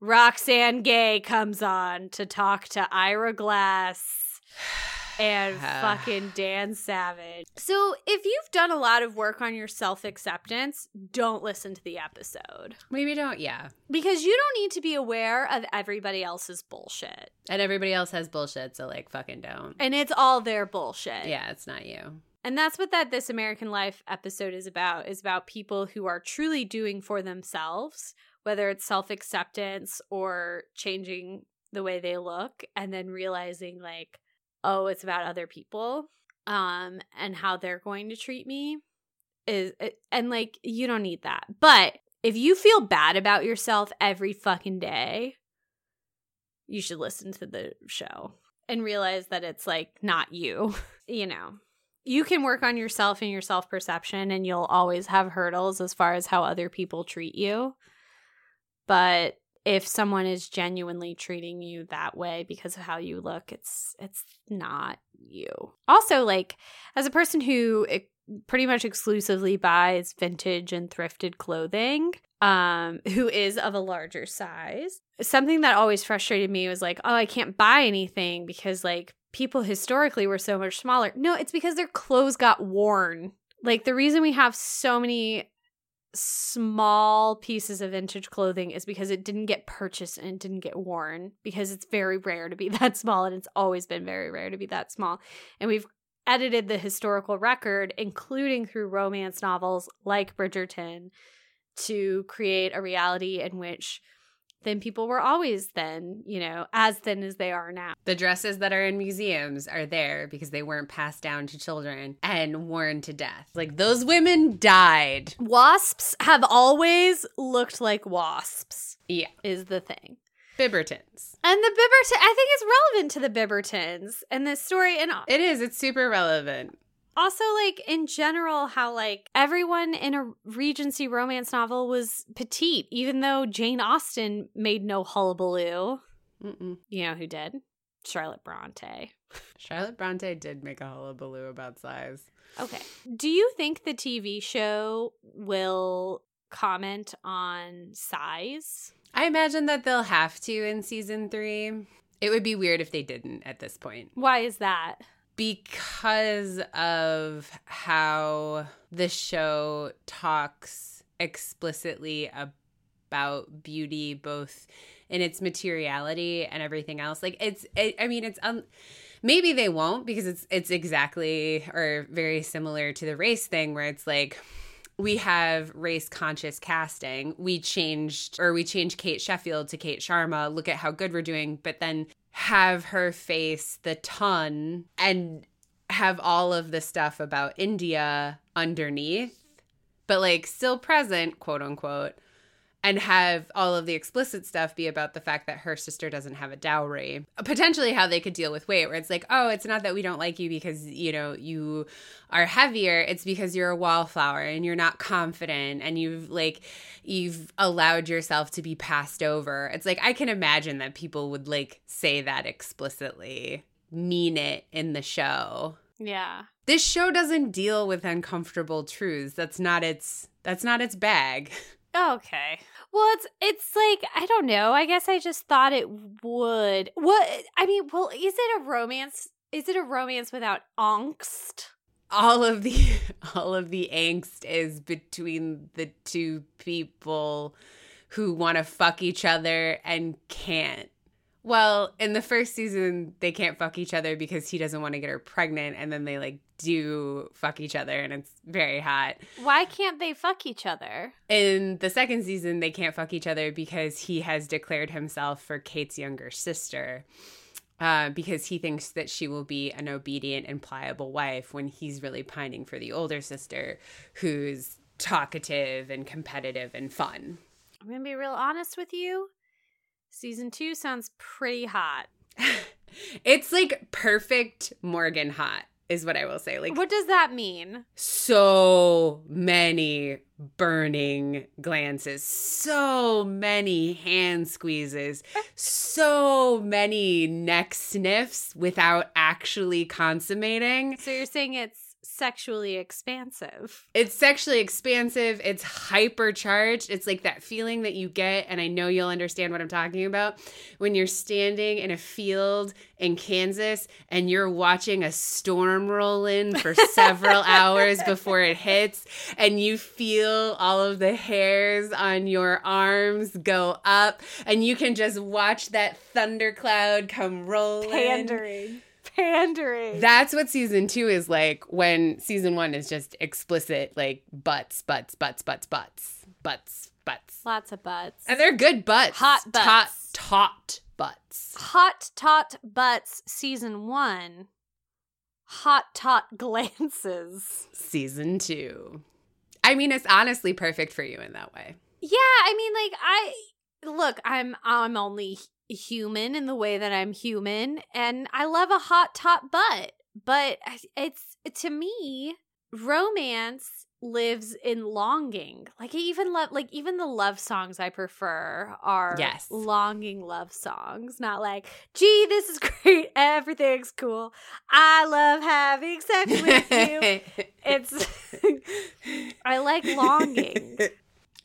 Roxane Gay comes on to talk to Ira Glass and fucking Dan Savage. So if you've done a lot of work on your self acceptance, don't listen to the episode maybe don't. Yeah. because you don't need to be aware of everybody else's bullshit. And everybody else has bullshit. So, like, fucking don't. And it's all their bullshit. Yeah, it's not you. And that's what that This American Life episode is about, is about people who are truly doing for themselves, whether it's self-acceptance or changing the way they look and then realizing like, oh, it's about other people um and how they're going to treat me is and like you don't need that. But if you feel bad about yourself every fucking day, you should listen to the show and realize that it's like not you, you know you can work on yourself and your self perception, and you'll always have hurdles as far as how other people treat you. But if someone is genuinely treating you that way because of how you look, it's it's not you. Also, like as a person who pretty much exclusively buys vintage and thrifted clothing, um, who is of a larger size, something that always frustrated me was like, oh, I can't buy anything because like people historically were so much smaller. No, it's because their clothes got worn. Like the reason we have so many small pieces of vintage clothing is because it didn't get purchased and it didn't get worn because it's very rare to be that small and it's always been very rare to be that small. And we've edited the historical record including through romance novels like Bridgerton to create a reality in which thin people were always thin, you know, as thin as they are now. The dresses that are in museums are there because they weren't passed down to children and worn to death. Like those women died. Wasps have always looked like wasps, Yeah. is the thing. Bibbertons. And the Bibberton, I think it's relevant to the Bibbertons and this story. And It is. It's super relevant. Also, like, in general, how, like, everyone in a Regency romance novel was petite, even though Jane Austen made no hullabaloo. Mm-mm. You know who did? Charlotte Bronte. Charlotte Bronte did make a hullabaloo about size. Okay. Do you think the TV show will comment on size? I imagine that they'll have to in season three. It would be weird if they didn't at this point. Why is that? Because of how the show talks explicitly about beauty, both in its materiality and everything else. Like it's, it, I mean, it's um, maybe they won't because it's it's exactly or very similar to the race thing where it's like we have race conscious casting. We changed or we changed Kate Sheffield to Kate Sharma. Look at how good we're doing, but then have her face the ton and have all of the stuff about India underneath, but like still present, quote unquote, and have all of the explicit stuff be about the fact that her sister doesn't have a dowry. Potentially how they could deal with weight, where it's like, oh, it's not that we don't like you because, you know, you are heavier. It's because you're a wallflower and you're not confident and you've like you've allowed yourself to be passed over. It's like I can imagine that people would like say that explicitly, mean it in the show. Yeah. This show doesn't deal with uncomfortable truths. That's not its that's not its bag. Oh, okay. Well, it's it's like I don't know. I guess I just thought it would. What I mean, well, is it a romance? Is it a romance without angst? all of the all of the angst is between the two people who want to fuck each other and can't. Well, in the first season, they can't fuck each other because he doesn't want to get her pregnant, and then they like do fuck each other, and it's very hot. Why can't they fuck each other? In the second season, they can't fuck each other because he has declared himself for Kate's younger sister. Uh, because he thinks that she will be an obedient and pliable wife when he's really pining for the older sister who's talkative and competitive and fun. I'm gonna be real honest with you. Season two sounds pretty hot. it's like perfect Morgan hot is what I will say. Like What does that mean? so many burning glances, so many hand squeezes, so many neck sniffs without actually consummating. So you're saying it's sexually expansive. It's sexually expansive, it's hypercharged. It's like that feeling that you get and I know you'll understand what I'm talking about when you're standing in a field in Kansas and you're watching a storm roll in for several hours before it hits and you feel all of the hairs on your arms go up and you can just watch that thundercloud come rolling Pandering. Pandering. that's what season two is like when season one is just explicit, like butts, butts, butts, butts, butts, butts, butts. Lots of butts. And they're good butts. Hot butts. taut butts. Hot Tot Butts season one. Hot Tot Glances. Season two. I mean, it's honestly perfect for you in that way. Yeah, I mean, like I look, I'm I'm only human in the way that I'm human, and I love a hot top butt. But it's to me, romance lives in longing. Like I even love like even the love songs I prefer are Yes. longing love songs, not like, gee, this is great, everything's cool. I love having sex with you. It's I like longing.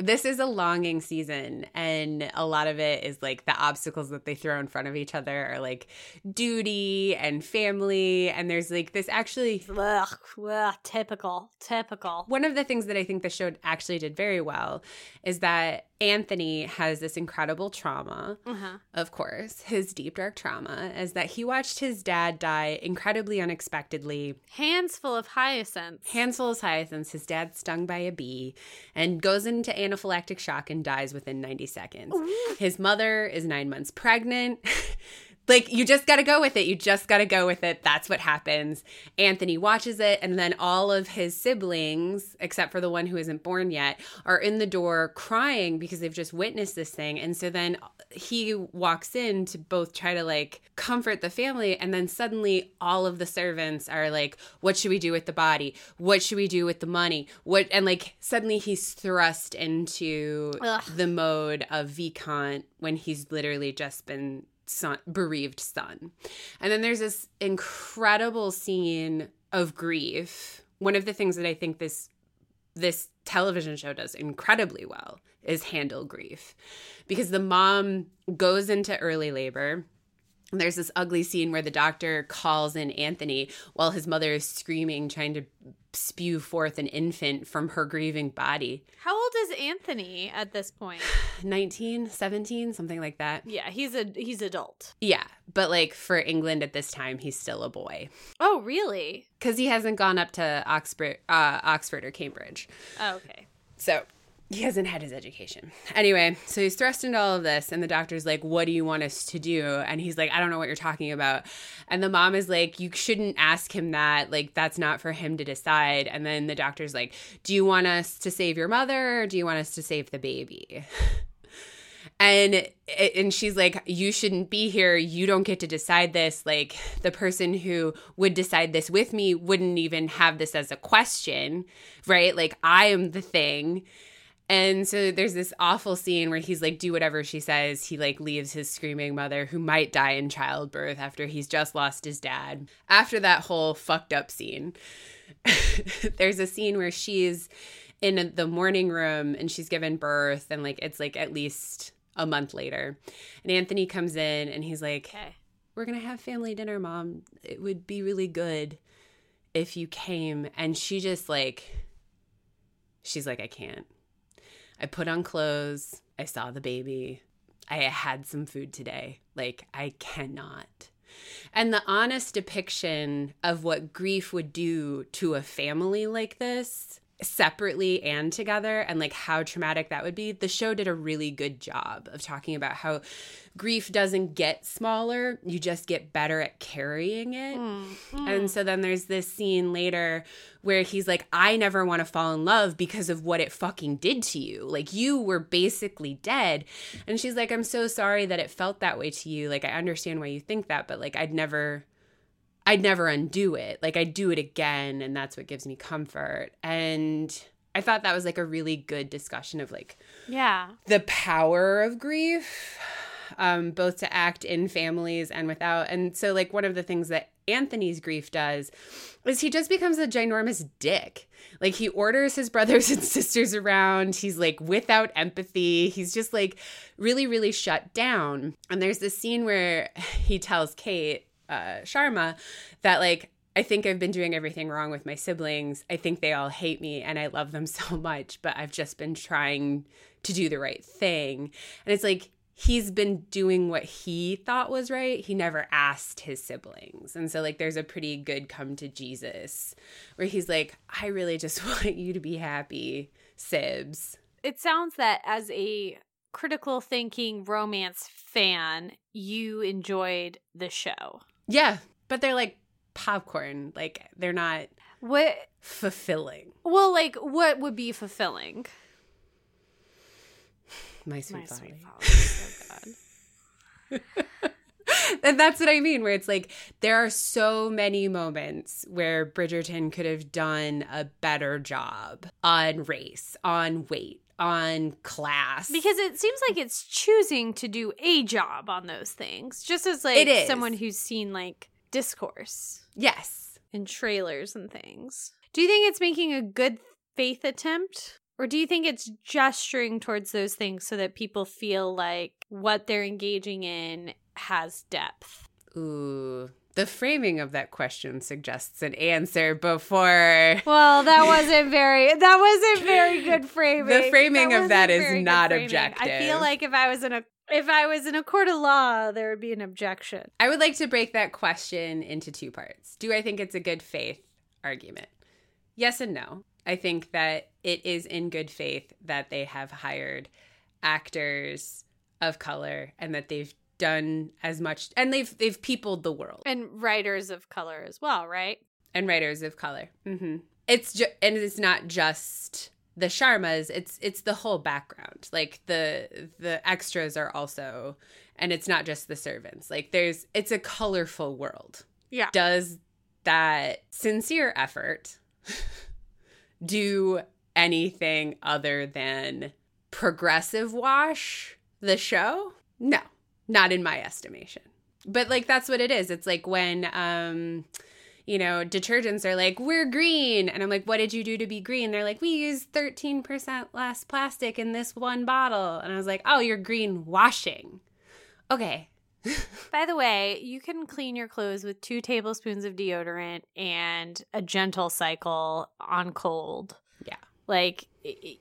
This is a longing season, and a lot of it is like the obstacles that they throw in front of each other are like duty and family. And there's like this actually Ugh, ugh, typical, typical. one of the things that I think the show actually did very well is that Anthony has this incredible trauma. Uh-huh. Of course, his deep dark trauma is that he watched his dad die incredibly unexpectedly. Hands full of hyacinths. Hands full of hyacinths, his dad stung by a bee and goes into anaphylactic shock and dies within 90 seconds. His mother is nine months pregnant. like, you just gotta go with it. You just gotta go with it. That's what happens. Anthony watches it, and then all of his siblings, except for the one who isn't born yet, are in the door crying because they've just witnessed this thing. And so then he walks in to both try to like comfort the family and then suddenly all of the servants are like what should we do with the body what should we do with the money what and like suddenly he's thrust into Ugh. the mode of Viscount when he's literally just been son bereaved son. And then there's this incredible scene of grief. One of the things that i think this this television show does incredibly well is handle grief. Because the mom goes into early labor there's this ugly scene where the doctor calls in Anthony while his mother is screaming, trying to spew forth an infant from her grieving body. How old is Anthony at this point? 19, 17, something like that. Yeah, he's a he's adult. Yeah, but like for England at this time, he's still a boy Oh, really? because he hasn't gone up to Oxford, uh, Oxford or Cambridge. Oh, okay. So he hasn't had his education. Anyway, so he's thrust into all of this, and the doctor's like, What do you want us to do? And he's like, I don't know what you're talking about. And the mom is like, You shouldn't ask him that. Like, that's not for him to decide. And then the doctor's like, Do you want us to save your mother or do you want us to save the baby? And and she's like, you shouldn't be here. You don't get to decide this. Like the person who would decide this with me wouldn't even have this as a question, right? Like I am the thing. And so there's this awful scene where he's like, do whatever she says. He like leaves his screaming mother who might die in childbirth after he's just lost his dad. After that whole fucked up scene, there's a scene where she's in the morning room and she's given birth and like it's like at least a month later. And Anthony comes in and he's like, Okay. we're gonna have family dinner mom it would be really good if you came and she just like she's like i can't i put on clothes i saw the baby i had some food today. Like i cannot. And the honest depiction of what grief would do to a family like this separately and together and like how traumatic that would be the show did a really good job of talking about how grief doesn't get smaller you just get better at carrying it. Mm, and mm. so then there's this scene later where he's like i never want to fall in love because of what it fucking did to you. Like you were basically dead. And she's like i'm so sorry that it felt that way to you. Like i understand why you think that but like i'd never I'd never undo it. Like I'd do it again and that's what gives me comfort. And I thought that was like a really good discussion of like Yeah. the power of grief, um, both to act in families and without. And so like one of the things that Anthony's grief does is he just becomes a ginormous dick. Like he orders his brothers and sisters around. He's like without empathy. He's just like really, really shut down. And there's this scene where he tells Kate, uh, Sharma, that like I think I've been doing everything wrong with my siblings. I think they all hate me and I love them so much, but I've just been trying to do the right thing. And it's like he's been doing what he thought was right. He never asked his siblings. And so like there's a pretty good come to Jesus where he's like, I really just want you to be happy, Sibs. It sounds that as a critical thinking romance fan, you enjoyed the show. Yeah, but they're like popcorn. Like they're not What fulfilling. well like what would be fulfilling? My sweet My folly. sweet folly. Oh god. and that's what I mean, where it's like there are so many moments where Bridgerton could have done a better job on race, on weight, on class. Because it seems like it's choosing to do a job on those things. Just as like someone who's seen like discourse yes. and trailers and things. Do you think it's making a good faith attempt? Or do you think it's gesturing towards those things so that people feel like what they're engaging in has depth? Ooh. The framing of that question suggests an answer before Well, that wasn't very that wasn't very good framing. The framing of that is not objective. I feel like if I was in a if I was in a court of law, there would be an objection. I would like to break that question into two parts. Do I think it's a good faith argument? Yes and no. I think that it is in good faith that they have hired actors of color and that they've done as much and they've they've peopled the world And writers of color as well, right? and writers of color. hmm It's ju- and it's not just the Sharmas. It's it's the whole background. Like the the extras are also, and it's not just the servants. Like there's it's a colorful world. Yeah. Does that sincere effort do anything other than progressive wash the show? No, not in my estimation. But like that's what it is. It's like when um you know, detergents are like, we're green. And I'm like, what did you do to be green? They're like, we use 13% less plastic in this one bottle. And I was like, oh, you're green washing. Okay. By the way, you can clean your clothes with two tablespoons of deodorant and a gentle cycle on cold. Like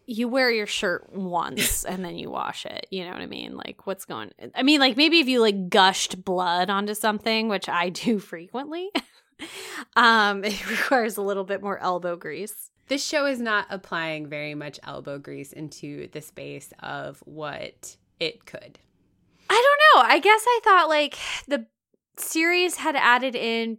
you wear your shirt once and then you wash it. You know what I mean? Like what's going I mean like maybe if you like gushed blood onto something, which I do frequently, um it requires a little bit more elbow grease. This show is not applying very much elbow grease into the space of what it could. I don't know. I guess I thought like the series had added in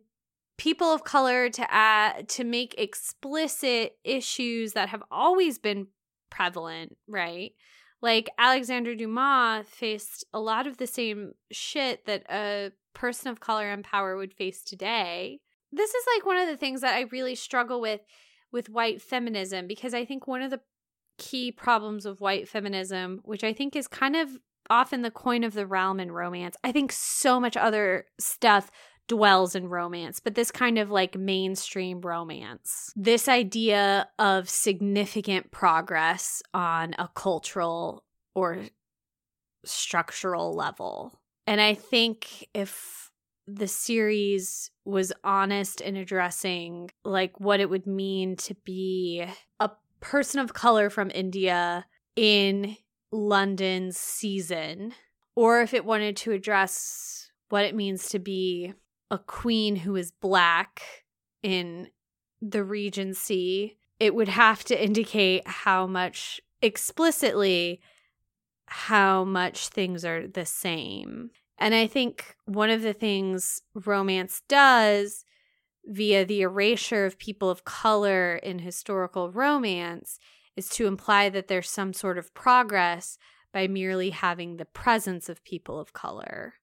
people of color to add to make explicit issues that have always been prevalent, right? Like Alexander Dumas faced a lot of the same shit that a person of color and power would face today. This is like one of the things that I really struggle with with white feminism because I think one of the key problems of white feminism, which I think is kind of often the coin of the realm in romance. I think so much other stuff dwells in romance, but this kind of like mainstream romance. This idea of significant progress on a cultural or structural level. And I think if the series was honest in addressing like what it would mean to be a person of color from India in London's season, or if it wanted to address what it means to be a queen who is black in the Regency, it would have to indicate how much explicitly how much things are the same. And I think one of the things romance does via the erasure of people of color in historical romance is to imply that there's some sort of progress by merely having the presence of people of color.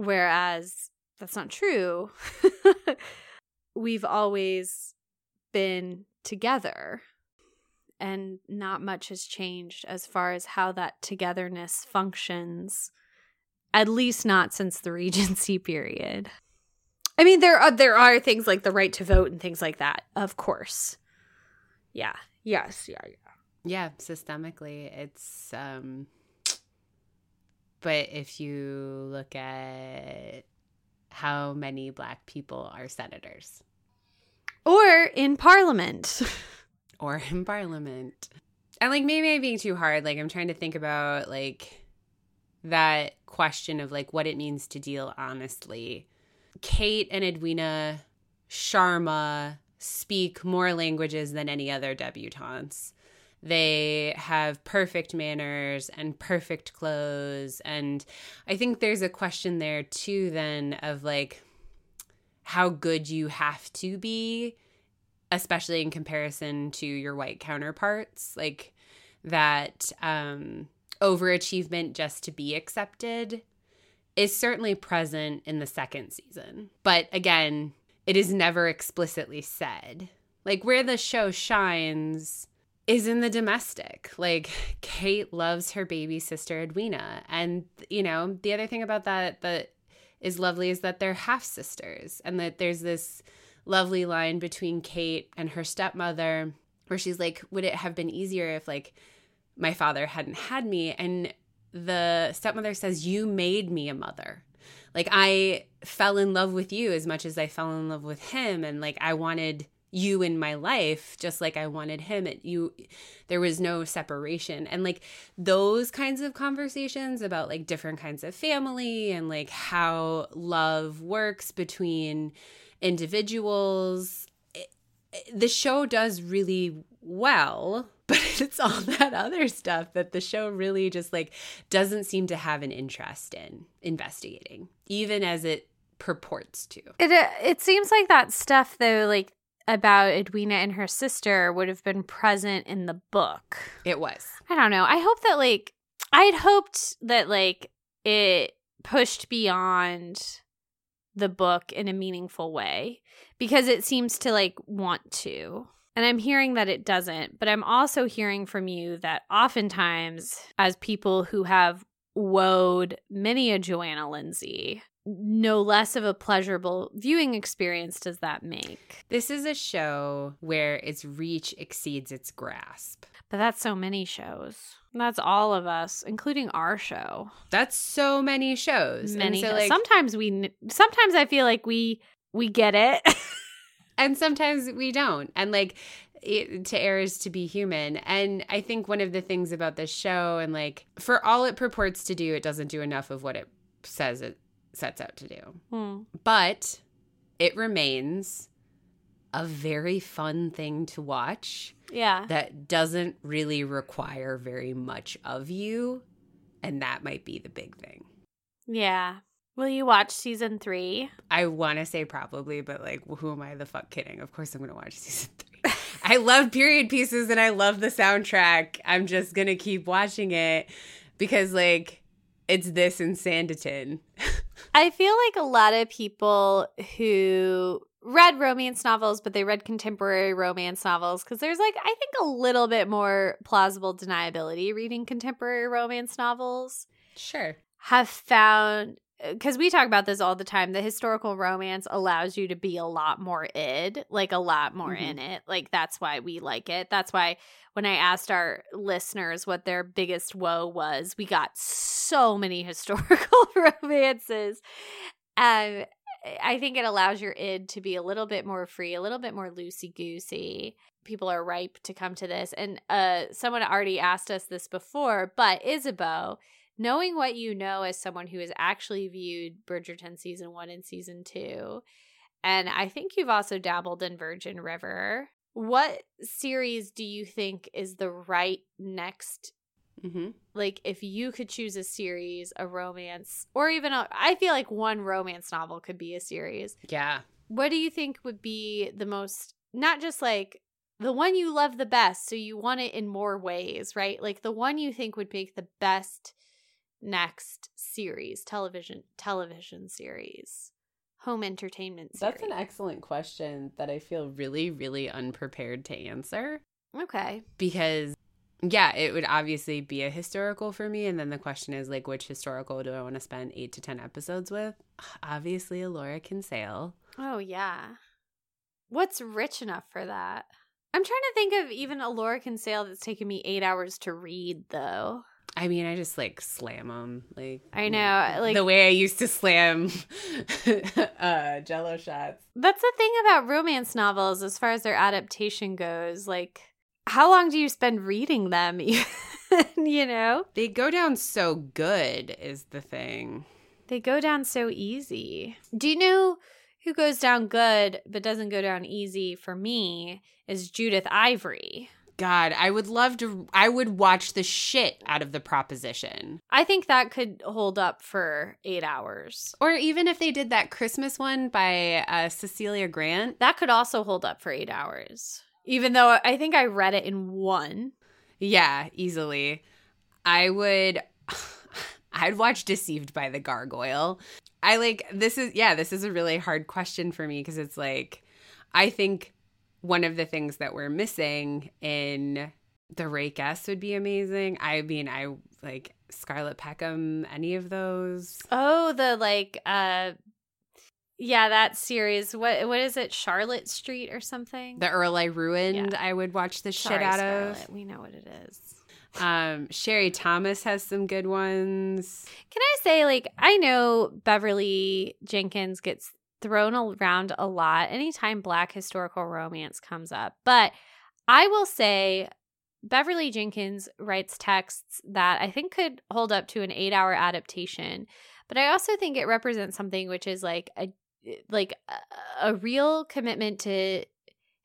Whereas that's not true. We've always been together, and not much has changed as far as how that togetherness functions, at least not since the Regency period. I mean, there are there are things like the right to vote and things like that, of course. Yeah. Yes. Yeah. Yeah. Yeah, systemically, it's. um But if you look at how many black people are senators Or in Parliament. or in parliament, and like maybe I'm being too hard. Like I'm trying to think about like that question of like what it means to deal honestly. Kate and Edwina Sharma speak more languages than any other debutantes. They have perfect manners and perfect clothes. And I think there's a question there too, then, of like how good you have to be, especially in comparison to your white counterparts. Like that um, overachievement just to be accepted is certainly present in the second season. But again, it is never explicitly said. Like where the show shines is in the domestic. Like Kate loves her baby sister Edwina. And you know, the other thing about that that is lovely is that they're half sisters and that there's this lovely line between Kate and her stepmother where she's like, "Would it have been easier if like my father hadn't had me?" And the stepmother says, "You made me a mother." Like I fell in love with you as much as I fell in love with him and like I wanted you in my life just like I wanted him it you there was no separation. And like those kinds of conversations about like different kinds of family and like how love works between individuals the show does really well but it's all that other stuff that the show really just like doesn't seem to have an interest in investigating even as it purports to. It uh, it seems like that stuff though, like about Edwina and her sister, would have been present in the book. it was I don't know. I hope that like I had hoped that like it pushed beyond the book in a meaningful way because it seems to like want to. And I'm hearing that it doesn't, but I'm also hearing from you that oftentimes, as people who have woed many a Johanna Lindsey, no less of a pleasurable viewing experience does that make? This is a show where its reach exceeds its grasp. But that's so many shows. That's all of us, including our show. That's so many shows. Many. And so, shows. like, sometimes we. Sometimes I feel like we we get it. and sometimes we don't and like it, to err is to be human and i think one of the things about this show and like for all it purports to do it doesn't do enough of what it says it sets out to do Hmm. but it remains a very fun thing to watch Yeah. that doesn't really require very much of you and that might be the big thing Yeah. Will you watch season three? I want to say probably, but like, who am I the fuck kidding? Of course, I'm going to watch season three. I love period pieces and I love the soundtrack. I'm just going to keep watching it because, like, it's this in Sanditon. I feel like a lot of people who read romance novels, but they read contemporary romance novels because there's like, I think, a little bit more plausible deniability reading contemporary romance novels Sure. have found because we talk about this all the time the historical romance allows you to be a lot more id like a lot more Mhm. in it. Like that's why we like it. That's why when i asked our listeners what their biggest woe was we got so many historical romances. Um i think it allows your id to be a little bit more free a little bit more loosey goosey people are ripe to come to this. And uh someone already asked us this before but isabeau knowing what you know as someone who has actually viewed Bridgerton season one and season two, and I think you've also dabbled in Virgin River. What series do you think is the right next? Mm-hmm. Like, if you could choose a series, a romance, or even a, I feel like one romance novel could be a series. Yeah. What do you think would be the most, not just like the one you love the best, so you want it in more ways, right? Like the one you think would make the best next series, television television series, home entertainment series. That's an excellent question that I feel really, really unprepared to answer okay. because. Yeah, it would obviously be a historical for me. And then the question is like, which historical do I want to spend eight to 10 episodes with? Obviously, a Laura Kinsale. Oh yeah. What's rich enough for that? I'm trying to think of even a Laura Kinsale that's taken me eight hours to read though. I mean, I just like slam them. Like I know, like the way I used to slam uh, Jello shots. That's the thing about romance novels as far as their adaptation goes. Like, how long do you spend reading them? you know? They go down so good, is the thing. They go down so easy. Do you know who goes down good but doesn't go down easy for me? Is Judith Ivory. God, I would love to. I would watch the shit out of the proposition. I think that could hold up for eight hours. Or even if they did that Christmas one by uh, Cecilia Grant. That could also hold up for eight hours. Even though I think I read it in one. Yeah, easily. I would. I'd watch Deceived by the Gargoyle. I like this is yeah, this is a really hard question for me because it's like I think one of the things that we're missing in the Rakess would be amazing. I mean, I like Scarlett Peckham, any of those. Oh, the like uh yeah, that series. What what is it? Charlotte Street or something? The Earl I Ruined, Yeah. I would watch the Sorry, shit out Scarlett. We know what it is. Um, Sherry Thomas has some good ones. Can I say, like, I know Beverly Jenkins gets thrown around a lot anytime black historical romance comes up, but I will say Beverly Jenkins writes texts that I think could hold up to an eight hour adaptation. But I also think it represents something which is like a like a, a real commitment to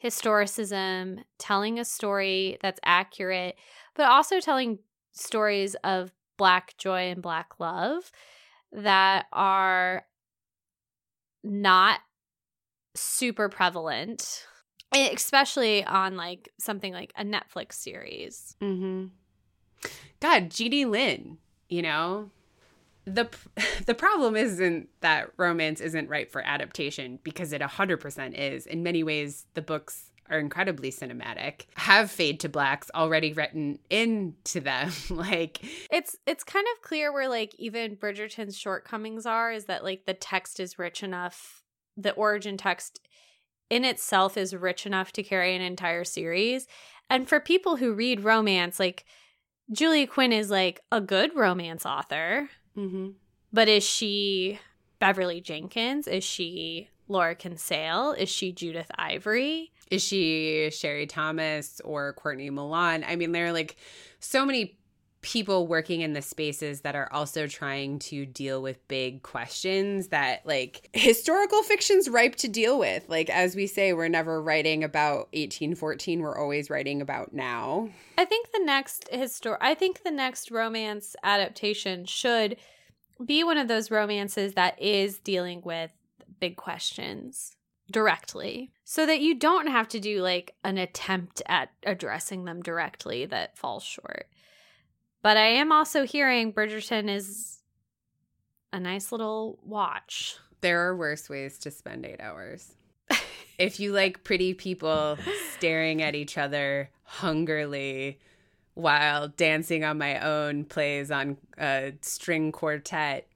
historicism, telling a story that's accurate, but also telling stories of black joy and black love that are not super prevalent e- especially on like something like a netflix series Mm-hmm. God, Jeannie Lin, you know? The the problem isn't that romance isn't right for adaptation because it 100% is. In many ways, the books are incredibly cinematic, have fade to blacks already written into them. like it's it's kind of clear where like even Bridgerton's shortcomings are is that like the text is rich enough, the origin text in itself is rich enough to carry an entire series. And for people who read romance, like Julia Quinn is like a good romance author. mm-hmm. But is she Beverly Jenkins? Is she Laura Kinsale? Is she Judith Ivory? is she Sherry Thomas or Courtney Milan? I mean, there are like so many people working in the spaces that are also trying to deal with big questions that like historical fiction's ripe to deal with. Like as we say, we're never writing about 1814, we're always writing about now. I think the next histor I think the next romance adaptation should be one of those romances that is dealing with big questions directly so that you don't have to do like an attempt at addressing them directly that falls short. But I am also hearing Bridgerton is a nice little watch. There are worse ways to spend 8 hours. if you like pretty people staring at each other hungrily while dancing on my own plays on a string quartet,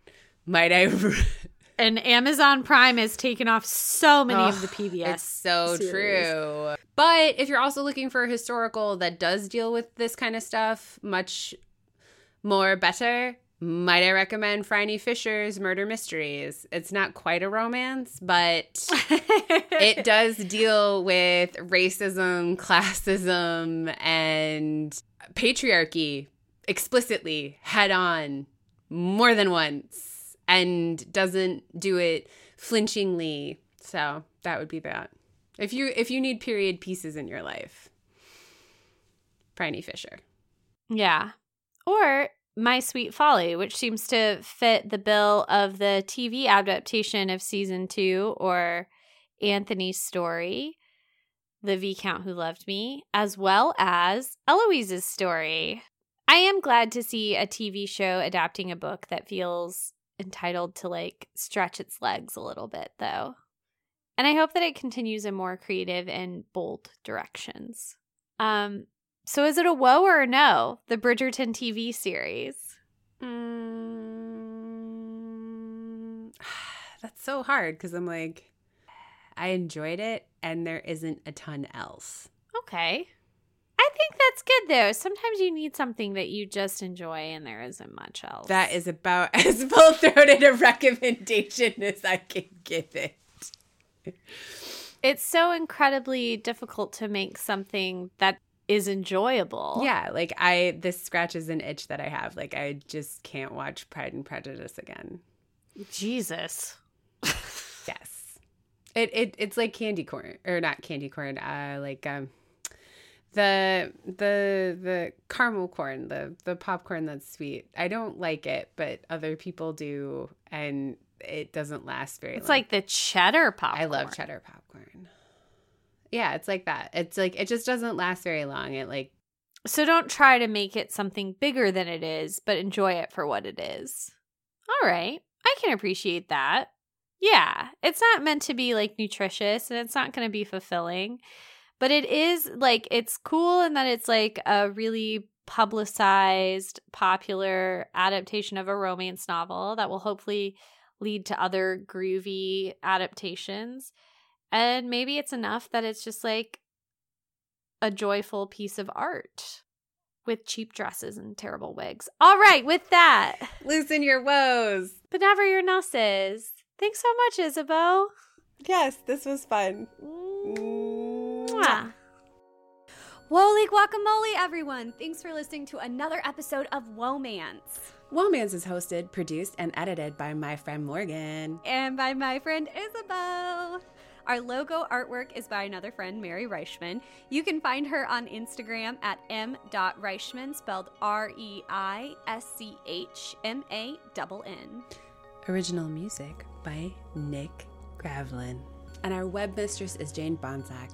might I And Amazon Prime has taken off so many of the PBS. It's so series. true. But if you're also looking for a historical that does deal with this kind of stuff much more better, might I recommend Phryne Fisher's Murder Mysteries? It's not quite a romance, but it does deal with racism, classism, and patriarchy explicitly head on more than once and doesn't do it flinchingly. So that would be that. If you if you need period pieces in your life, Phryne Fisher. Yeah. Or My Sweet Folly, which seems to fit the bill of the TV adaptation of season two, or Anthony's story, The Viscount Who Loved Me, as well as Eloise's story. I am glad to see a TV show adapting a book that feels entitled to like stretch its legs a little bit, though. And I hope that it continues in more creative and bold directions. Um, so is it a whoa or a no? The Bridgerton TV series. Mm, that's so hard because I'm like, I enjoyed it, and there isn't a ton else. Okay. I think that's good though. Sometimes you need something that you just enjoy and there isn't much else. That is about as full throated a recommendation as I can give it. it's so incredibly difficult to make something that is enjoyable. Yeah, like I this scratches an itch that I have. Like I just can't watch Pride and Prejudice again. Jesus. Yes. It it it's like candy corn or not candy corn, uh like um the the the caramel corn, the the popcorn that's sweet. I don't like it, but other people do and it doesn't last very long. It's long. like the cheddar popcorn. I love cheddar popcorn. Yeah, it's like that. It's like it just doesn't last very long. It like So don't try to make it something bigger than it is, but enjoy it for what it is. All right. I can appreciate that. Yeah. It's not meant to be like nutritious and it's not going to be fulfilling, but it is like it's cool in that it's like a really publicized, popular adaptation of a romance novel that will hopefully lead to other groovy adaptations. And maybe it's enough that it's just like a joyful piece of art with cheap dresses and terrible wigs. All right, with that, loosen your woes. but never your nusses. Thanks so much, Isabeau. Yes, this was fun. Mm. Mwah. Holy guacamole, everyone! Thanks for listening to another episode of Womance. Womans is hosted, produced, and edited by my friend Morgan. And by my friend Isabeau. Our logo artwork is by another friend, Mary Reischmann. You can find her on Instagram at m.reischmann, spelled R E I S C H M A N N. Original music by Nick Gravlin. And our web mistress is Jane Bonsack.